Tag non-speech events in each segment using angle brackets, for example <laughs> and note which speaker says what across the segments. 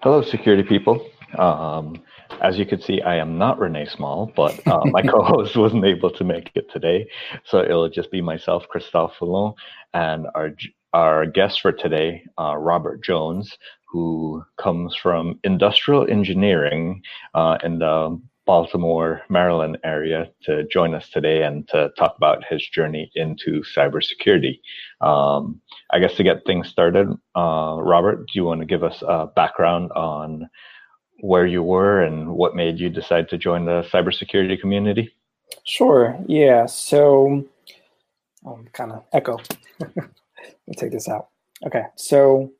Speaker 1: Hello, security people. Um, as you can see, I am not Renee Small, but uh, my <laughs> co-host wasn't able to make it today, so it'll just be myself, Christophe Foulon, and our our guest for today, uh, Robert Jones, who comes from industrial engineering uh, in the Baltimore, Maryland area to join us today and to talk about his journey into cybersecurity. Um, I guess to get things started, uh, Robert, do you want to give us a background on where you were and what made you decide to join the cybersecurity community?
Speaker 2: Sure. Yeah. So, um, kind of echo. <laughs> Let me take this out. Okay. So,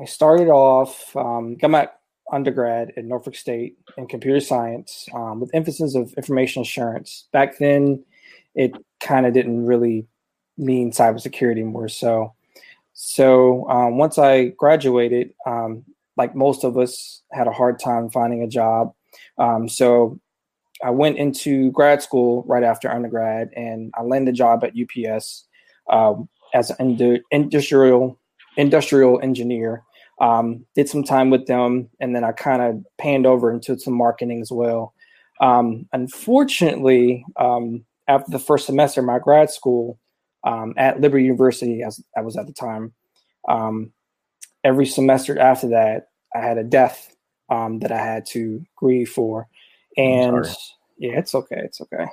Speaker 2: I started off, um, got my undergrad at Norfolk State in computer science um, with emphasis of information assurance. Back then, it kind of didn't really mean cybersecurity more so. So um, once I graduated, um, like most of us, had a hard time finding a job. Um, so I went into grad school right after undergrad, and I landed a job at UPS um, as an industrial industrial engineer um, did some time with them, and then I kind of panned over into some marketing as well. Um, unfortunately, um, after the first semester of my grad school um, at Liberty University, as I was at the time, um, every semester after that, I had a death um, that I had to grieve for. And yeah, it's okay. It's okay.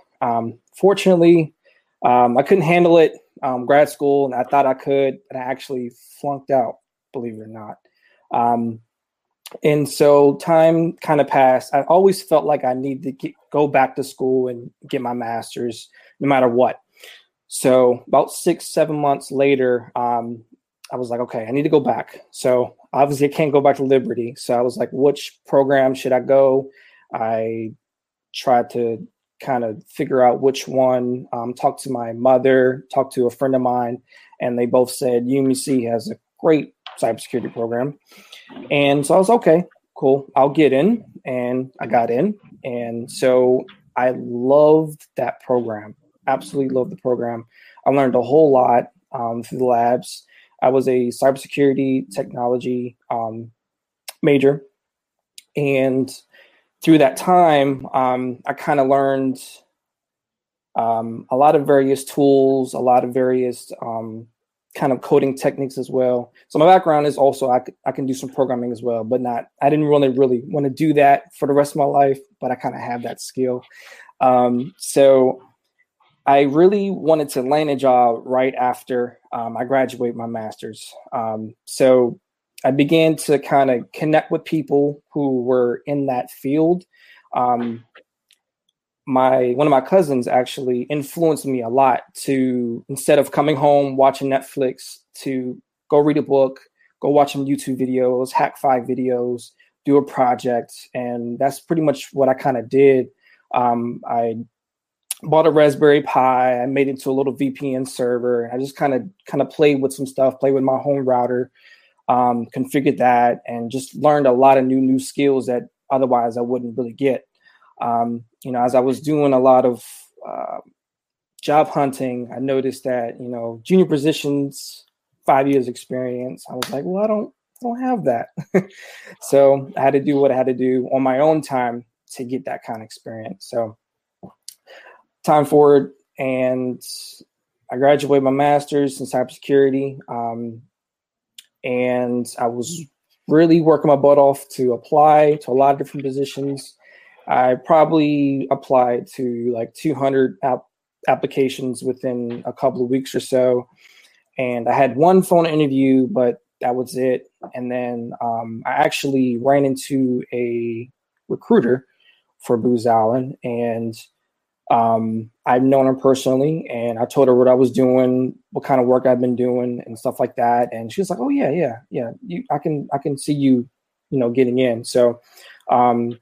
Speaker 2: fortunately, I couldn't handle it. grad school, and I thought I could, and I actually flunked out believe it or not. Um, and so time kind of passed. I always felt like I needed to get, go back to school and get my master's no matter what. So about six, seven months later, um, I was like, okay, I need to go back. So obviously I can't go back to Liberty. So I was like, which program should I go? I tried to kind of figure out which one, um, talk to my mother, talk to a friend of mine, and they both said UMUC has a great cybersecurity program. And so I was okay, cool. I'll get in, and I got in, and so I loved that program. Absolutely loved the program. I learned a whole lot um, through the labs. I was a cybersecurity technology um, major, and through that time, um, I kind of learned um, a lot of various tools, a lot of various um, kind of coding techniques as well. So my background is also I, I can do some programming as well, but not I didn't really really want to do that for the rest of my life, but I kind of have that skill. Um, so I really wanted to land a job right after um, I graduate my master's. Um, so I began to kind of connect with people who were in that field. Um, my one of my cousins actually influenced me a lot to instead of coming home watching Netflix to go read a book, go watch some YouTube videos, Hak5 videos, do a project, and that's pretty much what I kind of did. Um, I bought a Raspberry Pi, I made it to a little VPN server. I just kind of kind of played with some stuff, played with my home router, um, configured that, and just learned a lot of new new skills that otherwise I wouldn't really get um, you know, as I was doing a lot of uh, job hunting, I noticed that you know junior positions, five years experience. I was like, well, I don't, I don't have that. <laughs> so I had to do what I had to do on my own time to get that kind of experience. So time forward, and I graduated my master's in cybersecurity, um, and I was really working my butt off to apply to a lot of different positions. I probably applied to like 200 app- applications within a couple of weeks or so. And I had one phone interview, but that was it. And then um, I actually ran into a recruiter for Booz Allen, and um, I've known her personally, and I told her what I was doing, what kind of work I've been doing, and stuff like that. And she was like, "Oh yeah, yeah, yeah, you, I can, I can see you, you know, getting in." So um,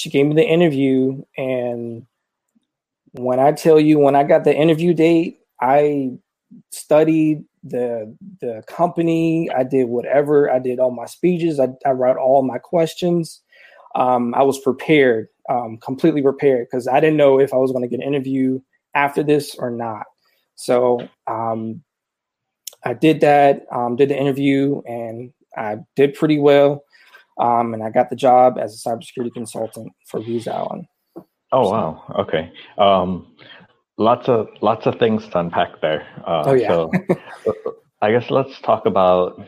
Speaker 2: she gave me the interview and when I tell you when I got the interview date, I studied the the company. I did whatever. I did all my speeches. I, I wrote all my questions. Um, I was prepared, um, completely prepared, because I didn't know if I was going to get an interview after this or not. So um, I did that, um, did the interview, and I did pretty well. Um, and I got the job as a cybersecurity consultant for Booz Allen.
Speaker 1: Oh wow! Okay, um, lots of lots of things to unpack there.
Speaker 2: Uh, oh yeah.
Speaker 1: so, <laughs> I guess let's talk about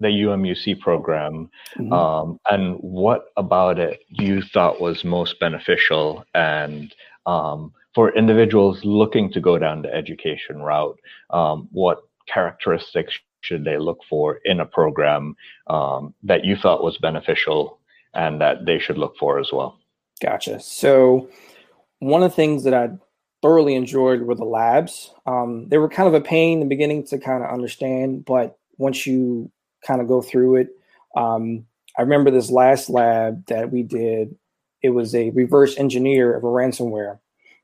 Speaker 1: the UMUC program, mm-hmm. um, and what about it you thought was most beneficial, and um, for individuals looking to go down the education route, um, what characteristics should they look for in a program um, that you thought was beneficial and that they should look for as well?
Speaker 2: Gotcha. So, one of the things that I thoroughly enjoyed were the labs. Um, they were kind of a pain in the beginning to kind of understand, but once you kind of go through it, um, I remember this last lab that we did. It was a reverse engineer of a ransomware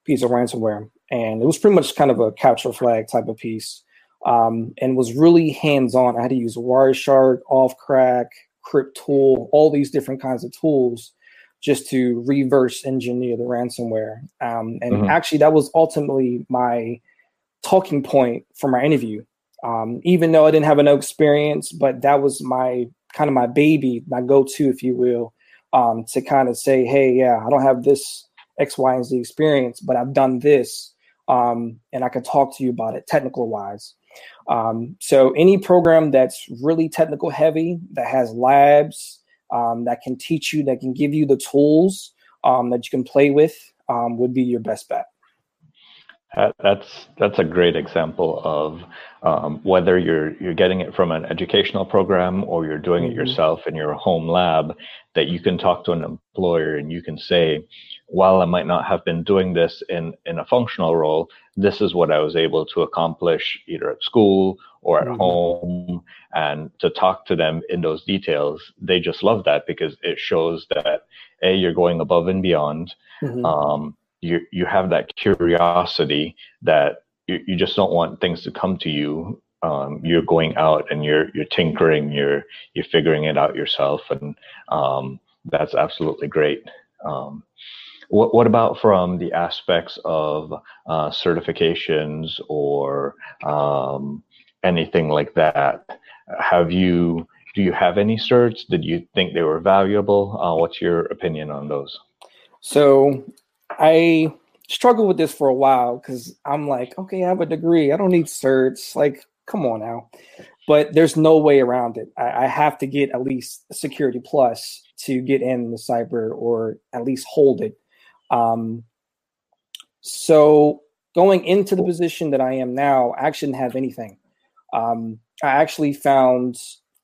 Speaker 2: piece of ransomware, and it was pretty much kind of a capture flag type of piece um, and was really hands on. I had to use Wireshark, Ophcrack, Cryptool, all these different kinds of tools just to reverse engineer the ransomware. Um, and mm-hmm. actually, that was ultimately my talking point for my interview. Um, even though I didn't have no experience, but that was my kind of my baby, my go to, if you will, um, to kind of say, hey, yeah, I don't have this X, Y, and Z experience, but I've done this. Um, and I can talk to you about it technical wise. Um, so any program that's really technical heavy, that has labs, um, that can teach you, that can give you the tools um, that you can play with, um, would be your best bet.
Speaker 1: That's that's a great example of um, whether you're you're getting it from an educational program or you're doing mm-hmm. it yourself in your home lab. That you can talk to an employer and you can say, while I might not have been doing this in, in a functional role, this is what I was able to accomplish either at school or at mm-hmm. home. And to talk to them in those details, they just love that because it shows that A, you're going above and beyond. Mm-hmm. Um, you, you have that curiosity that you, you just don't want things to come to you. Um, you're going out and you're, you're tinkering, you're, you're figuring it out yourself. And um, that's absolutely great. Um, what, what about from the aspects of uh, certifications or um, anything like that? Have you do you have any certs? Did you think they were valuable? Uh, what's your opinion on those?
Speaker 2: So I struggled with this for a while because I'm like, okay, I have a degree. I don't need certs. Like, come on now. But there's no way around it. I, I have to get at least security plus to get in the cyber or at least hold it. Um, so going into the position that I am now, I actually didn't have anything. Um, I actually found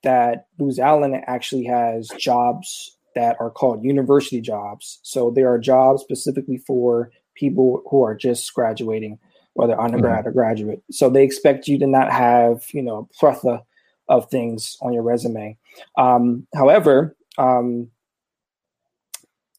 Speaker 2: that Booz Allen actually has jobs that are called university jobs. So there are jobs specifically for people who are just graduating, whether undergrad mm-hmm. or graduate. So they expect you to not have, you know, a plethora of things on your resume. Um, however, um,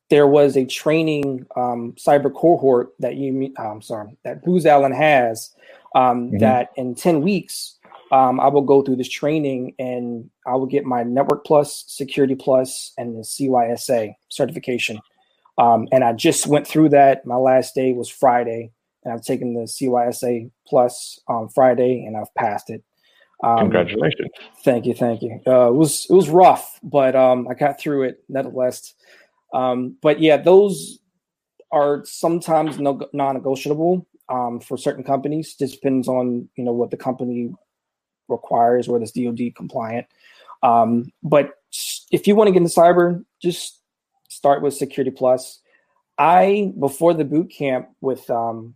Speaker 2: there was a training um, cyber cohort that you, I'm um, sorry, that Booz Allen has um, mm-hmm. that in 10 weeks, um, I will go through this training and I will get my Network Plus, Security Plus, and the CYSA certification. Um, and I just went through that. My last day was Friday, and I've taken the CYSA Plus on Friday, and I've passed it.
Speaker 1: Um, Congratulations!
Speaker 2: Thank you, thank you. Uh, it was it was rough, but um, I got through it nonetheless. Um, but yeah, those are sometimes no, non-negotiable um, for certain companies. Just depends on you know what the company requires, whether it's DoD compliant. Um, but if you want to get into cyber, just start with Security Plus. I before the boot camp with um,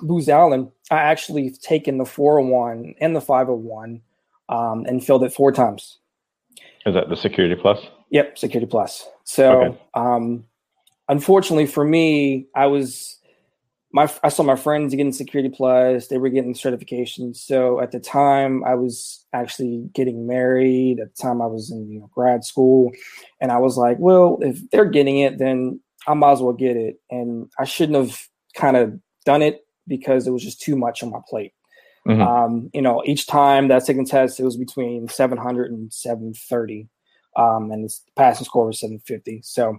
Speaker 2: Booz Allen, I actually taken the 401 and the 501 um, and filled it four times.
Speaker 1: Is that the Security Plus?
Speaker 2: Yep, Security Plus. So, okay. um, unfortunately for me, I was my I saw my friends getting Security Plus. They were getting certifications. So at the time, I was actually getting married. At the time, I was in you know, grad school, and I was like, well, if they're getting it, then I might as well get it. And I shouldn't have kind of done it because it was just too much on my plate. Mm-hmm. Um, you know, each time that second test, it was between 700 and 730 um, and the passing score was 750. So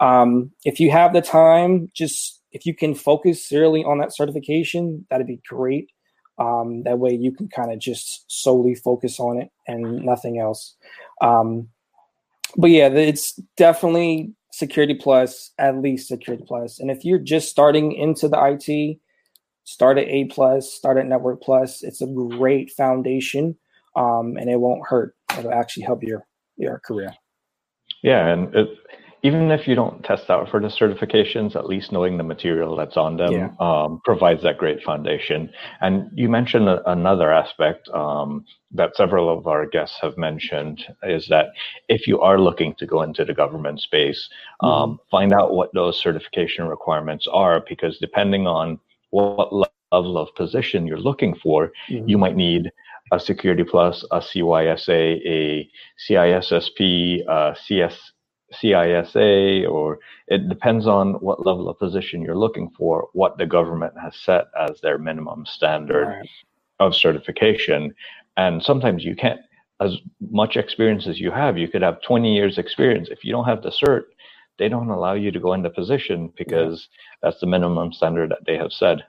Speaker 2: um, if you have the time, just if you can focus really on that certification, that'd be great. Um, that way you can kind of just solely focus on it and nothing else. Um, but yeah, it's definitely security plus, at least security plus. And if you're just starting into the IT, start at A plus, start at network plus. It's a great foundation, um, and it won't hurt. It'll actually help your your career.
Speaker 1: Yeah, and it, even if you don't test out for the certifications, at least knowing the material that's on them yeah. um, provides that great foundation. And you mentioned a, another aspect um, that several of our guests have mentioned is that if you are looking to go into the government space, um, mm-hmm. find out what those certification requirements are, because depending on what level of position you're looking for, mm-hmm. you might need a Security Plus, a CYSA, a CISSP, a CS CISA, or it depends on what level of position you're looking for, what the government has set as their minimum standard right. of certification. And sometimes you can't, as much experience as you have, you could have 20 years experience. If you don't have the cert, they don't allow you to go into position because yeah. that's the minimum standard that they have said.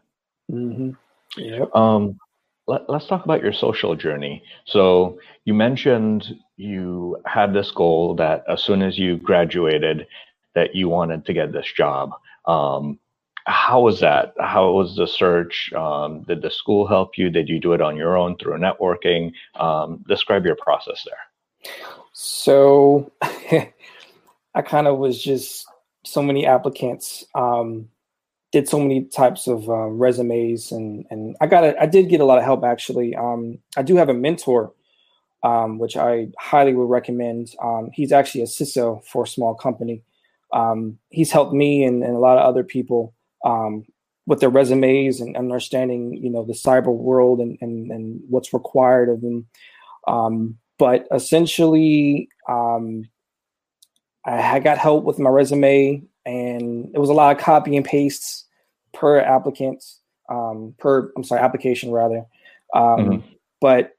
Speaker 2: Mm-hmm.
Speaker 1: Yep. Um, let, us talk about your social journey. So you mentioned you had this goal that as soon as you graduated, that you wanted to get this job. Um, how was that? How was the search? Um, did the school help you? Did you do it on your own through networking? Um, describe your process there.
Speaker 2: So <laughs> I kind of was just so many applicants. Um, did so many types of um, resumes and and I got a, I did get a lot of help actually. Um, I do have a mentor, um, which I highly would recommend. Um, he's actually a CISO for a small company. Um, he's helped me and, and, a lot of other people um, with their resumes and understanding, you know, the cyber world and and, and what's required of them. but essentially, I got help with my resume and it was a lot of copy and pastes per applicant, um, per I'm sorry, application rather. Um, mm-hmm. But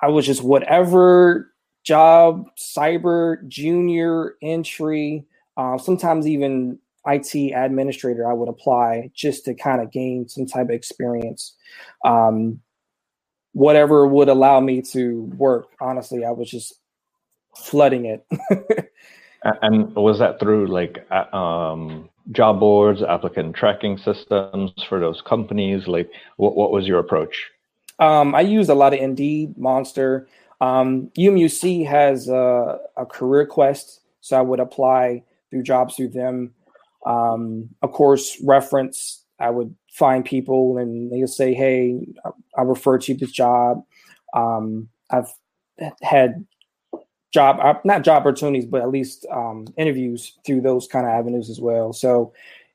Speaker 2: I was just whatever job, cyber, junior entry, uh, sometimes even IT administrator, I would apply just to kind of gain some type of experience. Um, whatever would allow me to work. Honestly, I was just flooding it. <laughs>
Speaker 1: and was that through like um, job boards, applicant tracking systems for those companies? Like, what, what was your approach?
Speaker 2: Um, I used a lot of Indeed, Monster. Um, UMUC has a, a, career quest, so I would apply through jobs through them. Um, of course, reference. I would find people and they'll say, "Hey, I refer to this job." Um, I've had job uh, not job opportunities but at least um, interviews through those kind of avenues as well. So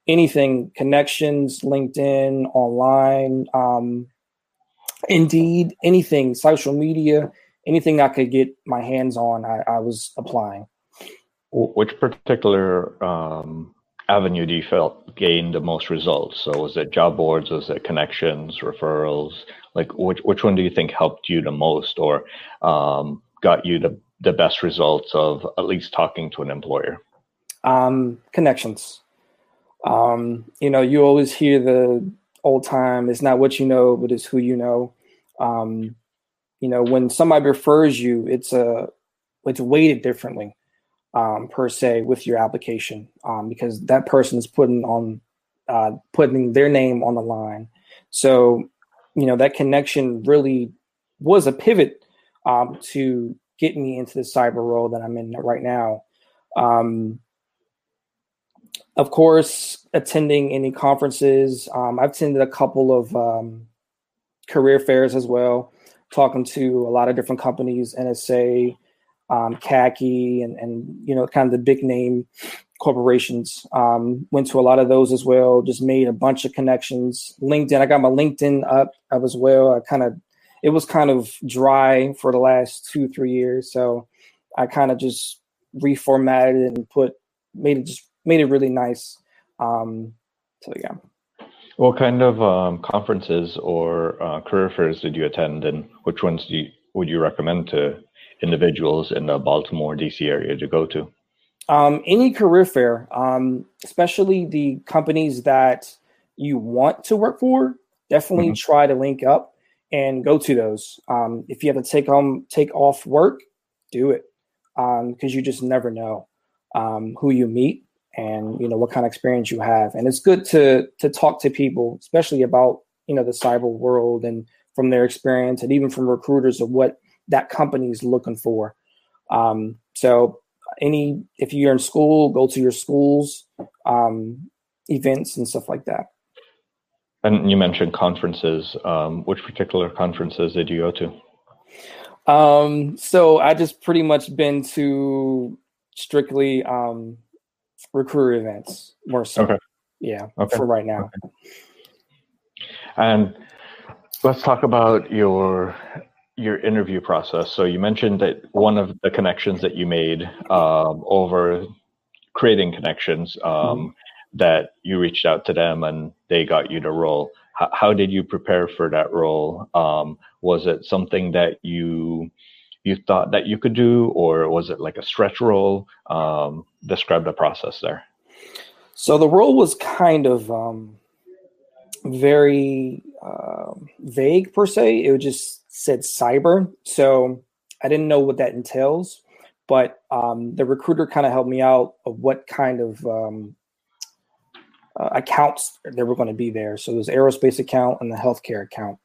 Speaker 2: anything connections linkedin online um, indeed anything social media anything i could get my hands on i, I was applying.
Speaker 1: Which particular um, avenue do you felt gained the most results? So was it job boards was it connections referrals? Like which, which one do you think helped you the most or um, got you the the best results of at least talking to an employer?
Speaker 2: Um, connections. Um, you know, you always hear the old time, it's not what you know, but it's who you know. Um, you know, when somebody refers you, it's a it's weighted differently um, per se with your application um, because that person is putting on uh, putting their name on the line. So, you know, that connection really was a pivot um, to get me into the cyber role that I'm in right now. Um, of course, attending any conferences. Um, I've attended a couple of um, career fairs as well, talking to a lot of different companies, NSA, um, CACI, and, and you know, kind of the big name corporations. Um, went to a lot of those as well. Just made a bunch of connections. LinkedIn, I got my LinkedIn up, up as well. I kind of it was kind of dry for the last two three years. So i kind of just reformatted it and put made it just made it really nice. Um so yeah.
Speaker 1: What kind of um, conferences or uh, career fairs did you attend and which ones do you, would you recommend to individuals in the baltimore dc area to go to?
Speaker 2: Um, any career fair um, especially the companies that you want to work for definitely mm-hmm. try to link up and go to those. Um, if you have to take home, take off work, do it. because um, you just never know um, who you meet and you know what kind of experience you have. And it's good to to talk to people, especially about you know the cyber world and from their experience, and even from recruiters of what that company is looking for. Um, so any if you're in school, go to your schools um, events and stuff like that.
Speaker 1: And you mentioned conferences. Um, which particular conferences did you go to?
Speaker 2: Um, so I just pretty much been to strictly um, recruiter events more so. Okay. Yeah, okay. for right now. Okay.
Speaker 1: And let's talk about your your interview process. So you mentioned that one of the connections that you made um, over creating connections um, mm-hmm. That you reached out to them and they got you to roll. H- how did you prepare for that role? Um, was it something that you you thought that you could do, or was it like a stretch role? Um, describe the process there.
Speaker 2: So the role was kind of um, very uh, vague per se. It just said cyber, so I didn't know what that entails. But um, the recruiter kind of helped me out of what kind of um, uh, accounts there were going to be there. So there's aerospace account and the healthcare account.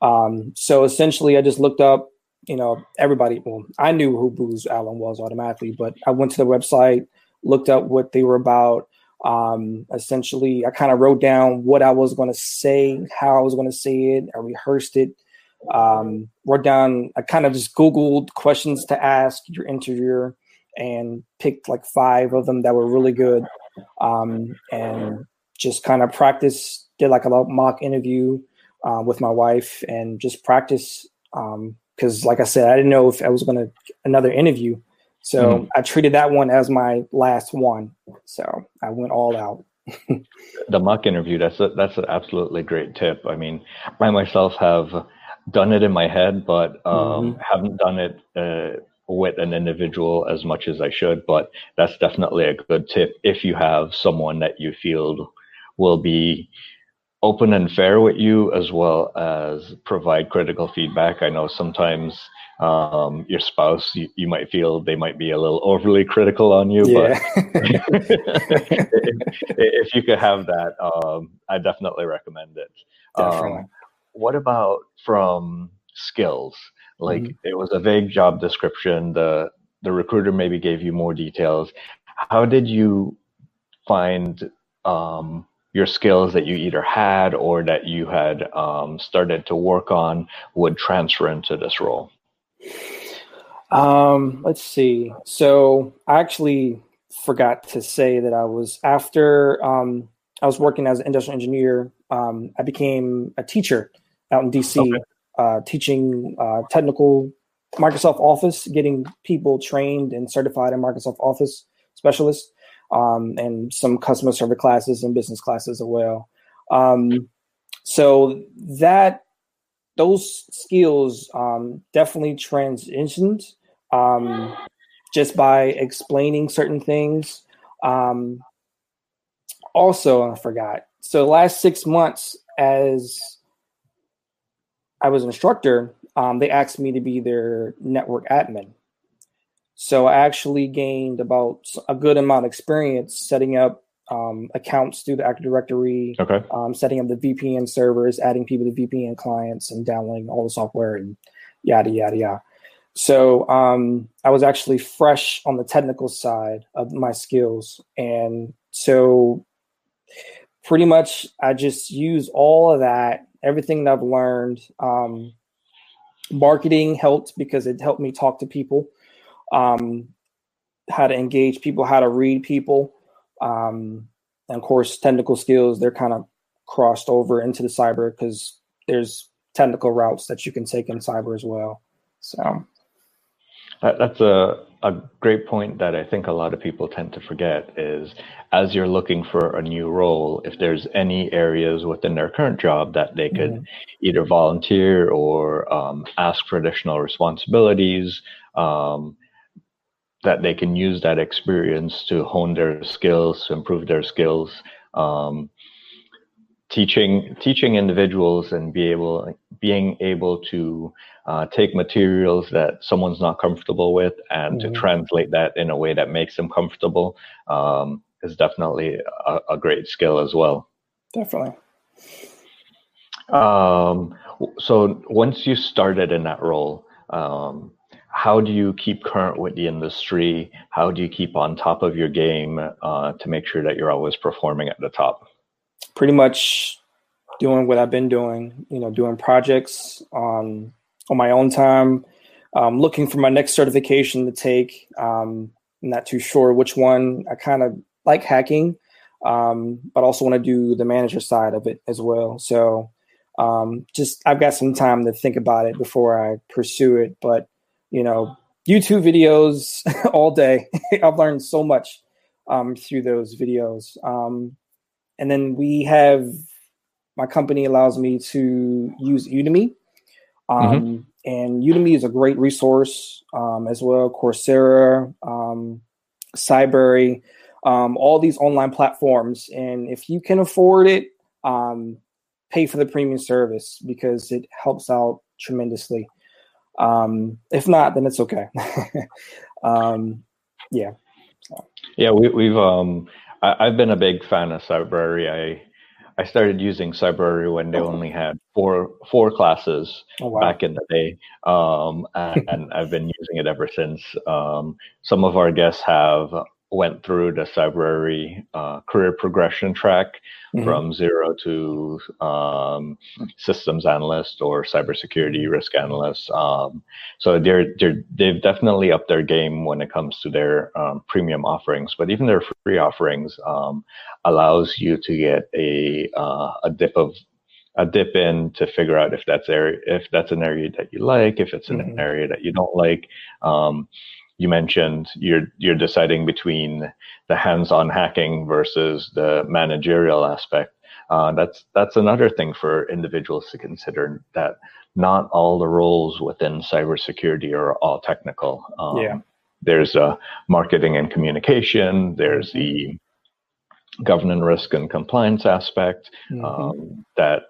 Speaker 2: Um, so essentially, I just looked up, you know, everybody. Well, I knew who Booz Allen was automatically, but I went to the website, looked up what they were about. Um, essentially, I kind of wrote down what I was going to say, how I was going to say it. I rehearsed it. Um, wrote down. I kind of just Googled questions to ask your interviewer and picked like five of them that were really good. Um, and just kind of practice. Did like a mock interview uh, with my wife and just practice because, um, like I said, I didn't know if I was going to another interview. So mm-hmm. I treated that one as my last one. So I went all out.
Speaker 1: the mock interview that's a, that's an absolutely great tip. I mean, I myself have done it in my head, but um, mm-hmm. haven't done it uh, with an individual as much as I should. But that's definitely a good tip if you have someone that you feel will be open and fair with you as well as provide critical feedback. I know sometimes um, your spouse, you, you, might feel they might be a little overly critical on you, yeah. <laughs> but if, if, you could have that, um, I definitely recommend it.
Speaker 2: Definitely. Um,
Speaker 1: what about from skills? Like mm-hmm. it was a vague job description. The the recruiter maybe gave you more details. How did you find um, your skills that you either had or that you had um, started to work on would transfer into this role?
Speaker 2: Um, let's see. So I actually forgot to say that I was after um, I was working as an industrial engineer. Um, I became a teacher out in DC, okay. Uh, teaching uh, technical Microsoft Office, getting people trained and certified in Microsoft Office specialists um, and some customer service classes and business classes as well. Um, so that those skills um, definitely transitioned um, just by explaining certain things. Um, also, I forgot. So last six months, as I was an instructor, um, they asked me to be their network admin. So I actually gained about a good amount of experience setting up um, accounts through the Active Directory,
Speaker 1: okay.
Speaker 2: um, setting up the VPN servers, adding people to VPN clients, and downloading all the software and yada yada yada. So um, I was actually fresh on the technical side of my skills, and so pretty much I just use all of that, everything that I've learned. Um, marketing helped because it helped me talk to people um, how to engage people, how to read people. Um, and of course, technical skills, they're kind of crossed over into the cyber because there's technical routes that you can take in cyber as well. So
Speaker 1: that's a, a great point that I think a lot of people tend to forget is as you're looking for a new role, if there's any areas within their current job that they could mm-hmm. either volunteer or um, ask for additional responsibilities, um, that they can use that experience to hone their skills, to improve their skills. Um, teaching teaching individuals and be able being able to uh, take materials that someone's not comfortable with and mm-hmm. to translate that in a way that makes them comfortable um, is definitely a, a, great skill as well.
Speaker 2: Definitely.
Speaker 1: Um, so once you started in that role, um, how do you keep current with the industry? How do you keep on top of your game uh, to make sure that you're always performing at the top?
Speaker 2: Pretty much doing what I've been doing, you know, doing projects on on my own time, um, looking for my next certification to take. Um, not too sure which one. I kind of like hacking, um, but also want to do the manager side of it as well. So um, just I've got some time to think about it before I pursue it. But you know, YouTube videos <laughs> all day. <laughs> I've learned so much um, through those videos. Um, and then we have my company allows me to use Udemy. Um, mm-hmm. And Udemy is a great resource um, as well. Coursera, um, Cybrary, um, all these online platforms. And if you can afford it, um, pay for the premium service because it helps out tremendously. Um, if not, then it's okay. <laughs> um, yeah.
Speaker 1: So. Yeah, we, have um, I, have been a big fan of Cybrary. I I started using Cybrary when they oh. only had four four classes oh, wow. back in the day, um, <laughs> and, and, I've been using it ever since. Um, some of our guests have went through the Cybrary uh, career progression track mm-hmm. from zero to um, systems analyst or cybersecurity risk analyst. Um, so they're, they're, they've definitely upped their game when it comes to their um, premium offerings, but even their free offerings um, allows you to get a, uh, a dip of a dip in to figure out if that's area if that's an area that you like, if it's an mm-hmm. area that you don't like. Um, you mentioned you're you're deciding between the hands-on hacking versus the managerial aspect. Uh, that's that's another thing for individuals to consider that not all the roles within cybersecurity are all technical. Um, yeah. There's uh, marketing and communication. There's the governance risk and compliance aspect mm-hmm. um, that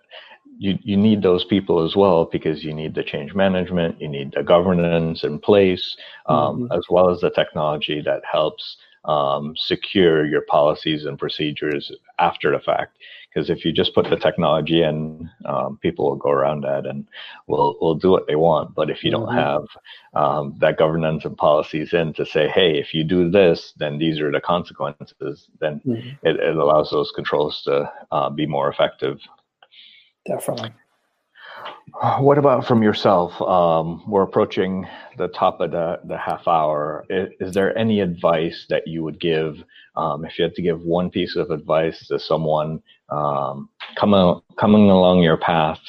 Speaker 1: you, you need those people as well because you need the change management, you need the governance in place, um, mm-hmm. as well as the technology that helps um, secure your policies and procedures after the fact. Because if you just put the technology in, um, people will go around that and will will do what they want. But if you don't mm-hmm. have um, that governance and policies in to say, hey, if you do this, then these are the consequences, then mm-hmm. it, it allows those controls to uh, be more effective
Speaker 2: definitely.
Speaker 1: What about from yourself? Um, we're approaching the top of the, the half hour. Is, is there any advice that you would give um, if you had to give one piece of advice to someone um, coming coming along your path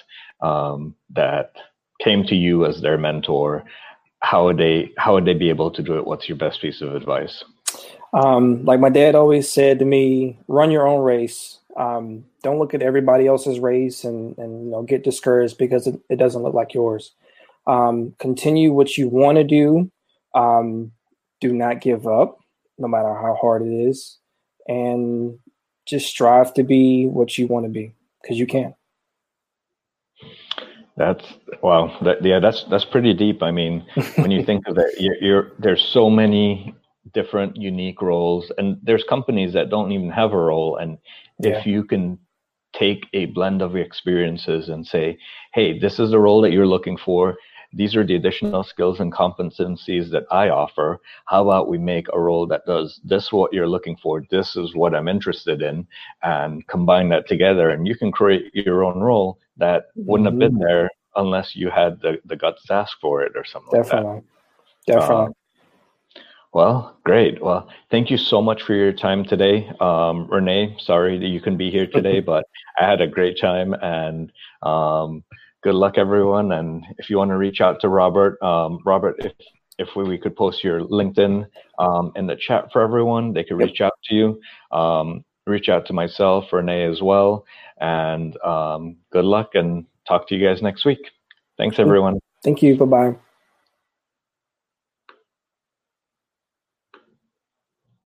Speaker 1: um, that came to you as their mentor? How would they how would they be able to do it? What's your best piece of advice?
Speaker 2: Um, like my dad always said to me, run your own race um, don't look at everybody else's race and, and you know get discouraged because it, it doesn't look like yours. Um, continue what you want to do. Um, do not give up, no matter how hard it is, and just strive to be what you want to be because you can.
Speaker 1: That's well, that, yeah, that's that's pretty deep. I mean, when you <laughs> think of it, you're, you're there's so many different unique roles and there's companies that don't even have a role and yeah. if you can take a blend of experiences and say hey this is the role that you're looking for. These are the additional skills and competencies that i offer. How about we make a role that does this what you're looking for? This is what i'm interested in and combine that together and you can create your own role that wouldn't have been mm-hmm. there unless you had the, the guts to ask for it or something
Speaker 2: definitely.
Speaker 1: Like
Speaker 2: definitely.
Speaker 1: Um, well, great. Well, thank you so much for your time today. Um, Renee, sorry that you couldn't be here today, <laughs> but I had a great time and um, good luck, everyone. And if you want to reach out to Robert, um, Robert, if if we, we, could post your LinkedIn um, in the chat for everyone, they could reach out to you. Um, reach out to myself, Renee, as well. And um, good luck and talk to you guys next week. Thanks, everyone.
Speaker 2: Thank you. Bye bye.